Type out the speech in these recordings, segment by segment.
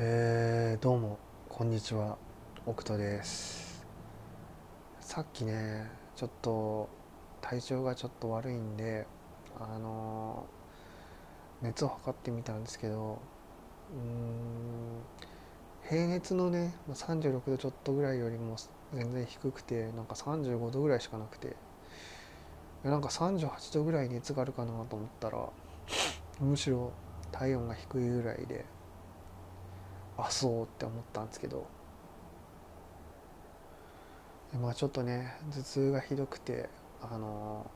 えー、どうもこんにちは。奥斗です。さっきねちょっと体調がちょっと悪いんであの熱を測ってみたんですけどうん平熱のね36度ちょっとぐらいよりも全然低くてなんか35度ぐらいしかなくてなんか38度ぐらい熱があるかなと思ったらむしろ体温が低いぐらいであそうって思ったんですけど。まあちょっとね頭痛がひどくてあの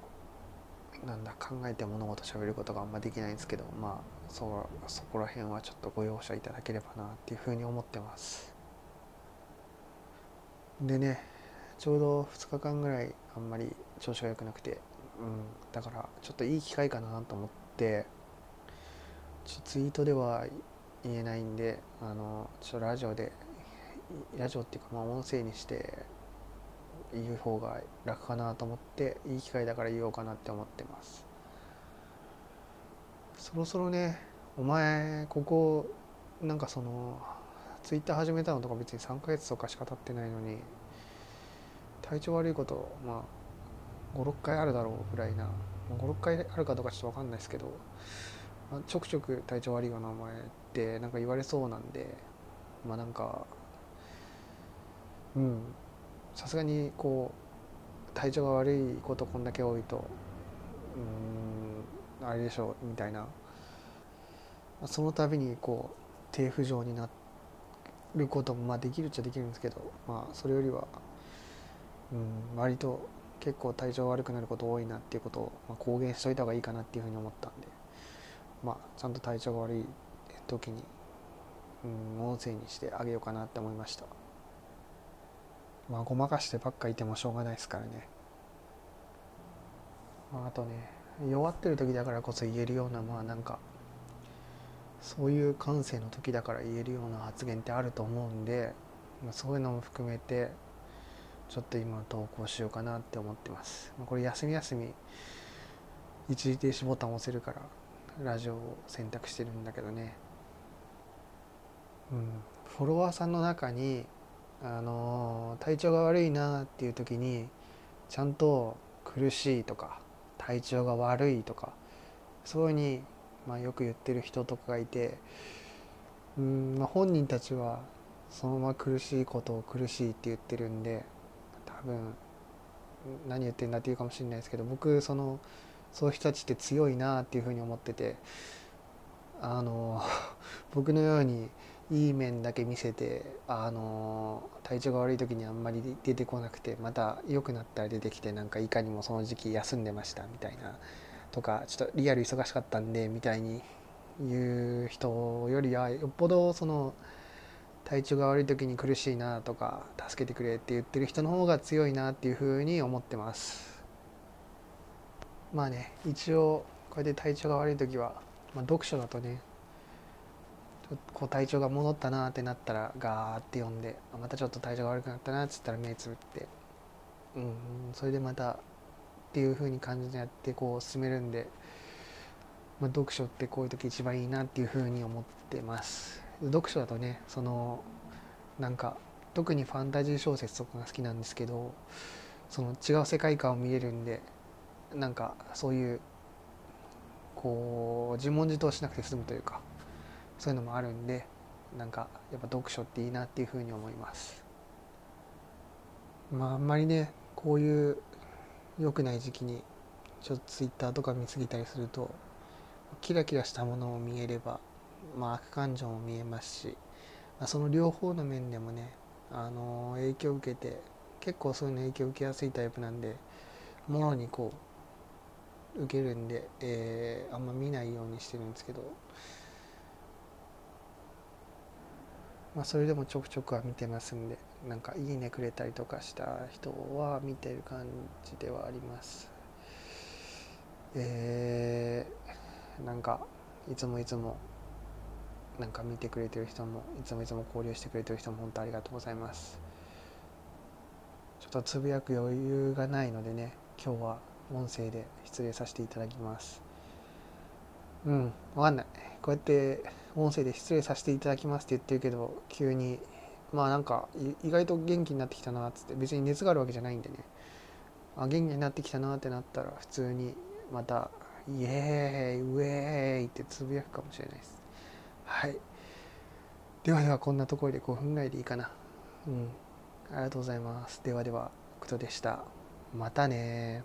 なんだ考えて物事喋ることがあんまできないんですけどまあそそこら辺はちょっとご容赦いただければなっていうふうに思ってます。でねちょうど2日間ぐらいあんまり調子が良くなくて、うん、だからちょっといい機会かなと思ってちょツイートでは言えないんであのちょっとラジオでラジオっていうかまあ音声にして言う方が楽かなと思っていい機会だから言おうかなって思ってます。そろそろねお前ここなんかそのツイッター始めたのとか別に3ヶ月とかしか経ってないのに体調悪いことまあ56回あるだろうぐらいな56回あるかどうかちょっと分かんないですけど、ちょくちょく体調悪いよなお前ってなんか言われそうなんでまあなんかうんさすがにこう体調が悪いことこんだけ多いとうんあれでしょうみたいなその度にこう低浮上になることもまあできるっちゃできるんですけどまあそれよりはうん割と結構体調悪くなること多いなっていうことを、まあ、公言しといた方がいいかなっていうふうに思ったんで。まあ、ちゃんと体調が悪い時に、うん、音声にしてあげようかなって思いましたまあごまかしてばっかいてもしょうがないですからね、まあ、あとね弱ってる時だからこそ言えるようなまあなんかそういう感性の時だから言えるような発言ってあると思うんで、まあ、そういうのも含めてちょっと今投稿しようかなって思ってます。これ休み休み一時停止ボタン押せるからラジオを選択してるんだけどね、うん、フォロワーさんの中にあの体調が悪いなっていう時にちゃんと苦しいとか体調が悪いとかそういうふうに、まあ、よく言ってる人とかがいて、うんまあ、本人たちはそのまま苦しいことを苦しいって言ってるんで多分何言ってんだって言うかもしれないですけど僕そのそういう人たちって強いなっていうふうに思っててあの 僕のようにいい面だけ見せてあの体調が悪い時にあんまり出てこなくてまた良くなったら出てきてなんかいかにもその時期休んでましたみたいなとかちょっとリアル忙しかったんでみたいに言う人よりはよっぽどその体調が悪い時に苦しいなとか助けてくれって言ってる人の方が強いなっていうふうに思ってます。まあね一応これで体調が悪い時は、まあ、読書だとねこう体調が戻ったなってなったらガーって読んでまたちょっと体調が悪くなったなっつったら目つぶってうんそれでまたっていう風に感じでやってこう進めるんで、まあ、読書ってこういう時一番いいなっていう風に思ってます。読書だとねそのなんか特にファンタジー小説とかが好きなんですけどその違う世界観を見れるんでなんかそういうこう自問自答しなくて済むというかそういうのもあるんでなんかやっぱ読書っていいなっていうふうに思います。まああんまりねこういう良くない時期にちょっとツイッターとか見過ぎたりするとキラキラしたものも見えればまあ悪感情も見えますし、まあ、その両方の面でもねあの影響を受けて結構そういうの影響を受けやすいタイプなんでものにこう受けるんで、えー、あんま見ないようにしてるんですけど、まあ、それでもちょくちょくは見てますんでなんか「いいね」くれたりとかした人は見てる感じではあります。えー、なんかいつもいつもなんか見てくれてる人もいつもいつも交流してくれてる人も本当ありがとうございます。ちょっとつぶやく余裕がないのでね今日は音声で失礼させていただきます。うん分かんない。こうやって音声で失礼させていただきますって言ってるけど急にまあなんか意外と元気になってきたなっつって別に熱があるわけじゃないんでね。あ元気になってきたなってなったら普通にまたイエーイウェーイってつぶやくかもしれないです。はい。ではではこんなところで5分ぐらいでいいかな。うん。ありがとうございます。ではではクトでした。またね